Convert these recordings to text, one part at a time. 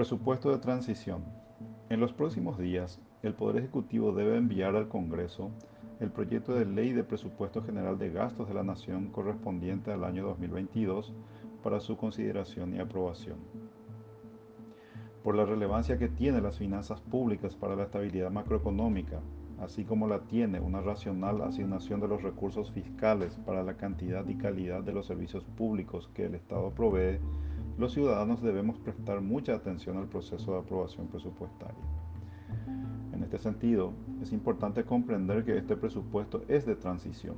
Presupuesto de transición. En los próximos días, el Poder Ejecutivo debe enviar al Congreso el proyecto de ley de presupuesto general de gastos de la Nación correspondiente al año 2022 para su consideración y aprobación. Por la relevancia que tiene las finanzas públicas para la estabilidad macroeconómica, así como la tiene una racional asignación de los recursos fiscales para la cantidad y calidad de los servicios públicos que el Estado provee, los ciudadanos debemos prestar mucha atención al proceso de aprobación presupuestaria. En este sentido, es importante comprender que este presupuesto es de transición.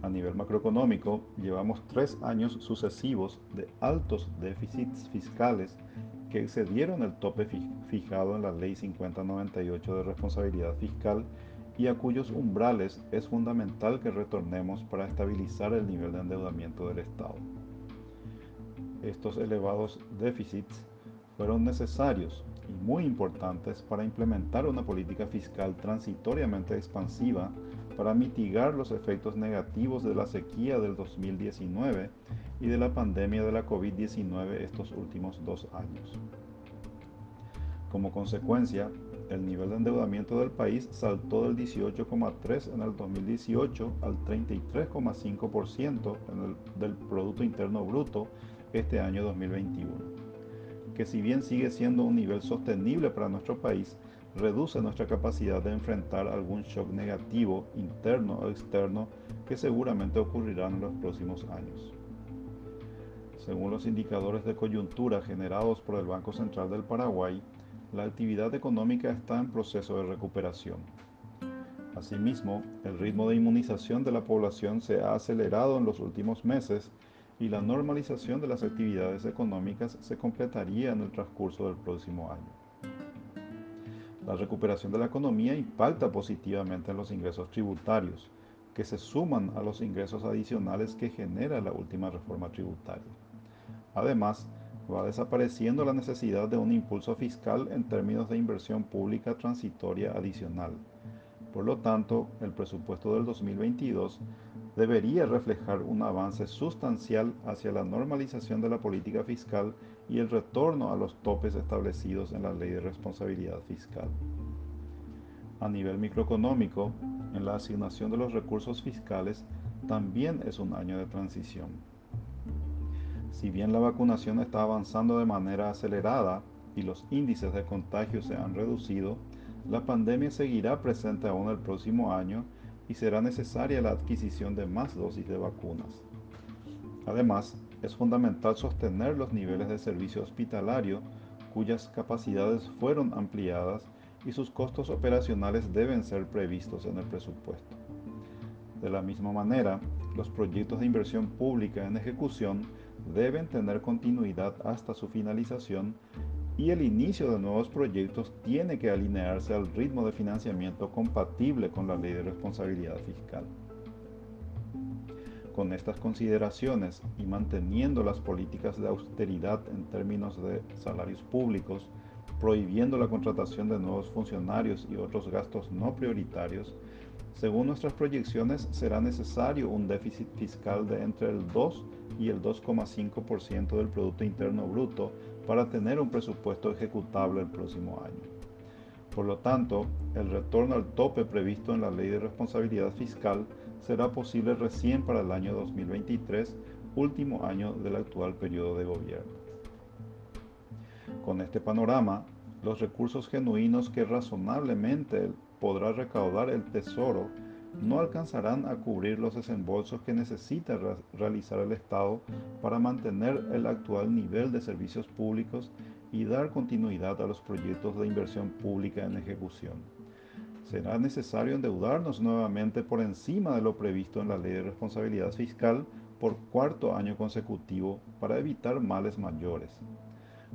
A nivel macroeconómico, llevamos tres años sucesivos de altos déficits fiscales que excedieron el tope fijado en la Ley 5098 de responsabilidad fiscal y a cuyos umbrales es fundamental que retornemos para estabilizar el nivel de endeudamiento del Estado. Estos elevados déficits fueron necesarios y muy importantes para implementar una política fiscal transitoriamente expansiva para mitigar los efectos negativos de la sequía del 2019 y de la pandemia de la COVID-19 estos últimos dos años. Como consecuencia, el nivel de endeudamiento del país saltó del 18,3 en el 2018 al 33,5% del Producto Interno Bruto este año 2021, que si bien sigue siendo un nivel sostenible para nuestro país, reduce nuestra capacidad de enfrentar algún shock negativo interno o externo que seguramente ocurrirá en los próximos años. Según los indicadores de coyuntura generados por el Banco Central del Paraguay, la actividad económica está en proceso de recuperación. Asimismo, el ritmo de inmunización de la población se ha acelerado en los últimos meses y la normalización de las actividades económicas se completaría en el transcurso del próximo año. La recuperación de la economía impacta positivamente en los ingresos tributarios, que se suman a los ingresos adicionales que genera la última reforma tributaria. Además, va desapareciendo la necesidad de un impulso fiscal en términos de inversión pública transitoria adicional. Por lo tanto, el presupuesto del 2022 debería reflejar un avance sustancial hacia la normalización de la política fiscal y el retorno a los topes establecidos en la Ley de Responsabilidad Fiscal. A nivel microeconómico, en la asignación de los recursos fiscales también es un año de transición. Si bien la vacunación está avanzando de manera acelerada y los índices de contagio se han reducido, la pandemia seguirá presente aún el próximo año y será necesaria la adquisición de más dosis de vacunas. Además, es fundamental sostener los niveles de servicio hospitalario cuyas capacidades fueron ampliadas y sus costos operacionales deben ser previstos en el presupuesto. De la misma manera, los proyectos de inversión pública en ejecución deben tener continuidad hasta su finalización y el inicio de nuevos proyectos tiene que alinearse al ritmo de financiamiento compatible con la ley de responsabilidad fiscal. Con estas consideraciones y manteniendo las políticas de austeridad en términos de salarios públicos, prohibiendo la contratación de nuevos funcionarios y otros gastos no prioritarios, según nuestras proyecciones será necesario un déficit fiscal de entre el 2 y el 2,5% del Producto Interno Bruto para tener un presupuesto ejecutable el próximo año. Por lo tanto, el retorno al tope previsto en la Ley de Responsabilidad Fiscal será posible recién para el año 2023, último año del actual periodo de gobierno. Con este panorama, los recursos genuinos que razonablemente podrá recaudar el Tesoro no alcanzarán a cubrir los desembolsos que necesita realizar el Estado para mantener el actual nivel de servicios públicos y dar continuidad a los proyectos de inversión pública en ejecución. Será necesario endeudarnos nuevamente por encima de lo previsto en la Ley de Responsabilidad Fiscal por cuarto año consecutivo para evitar males mayores.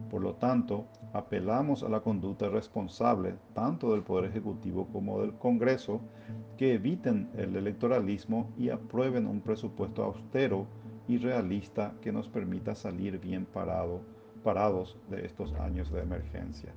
Por lo tanto, apelamos a la conducta responsable tanto del Poder Ejecutivo como del Congreso que eviten el electoralismo y aprueben un presupuesto austero y realista que nos permita salir bien parado, parados de estos años de emergencia.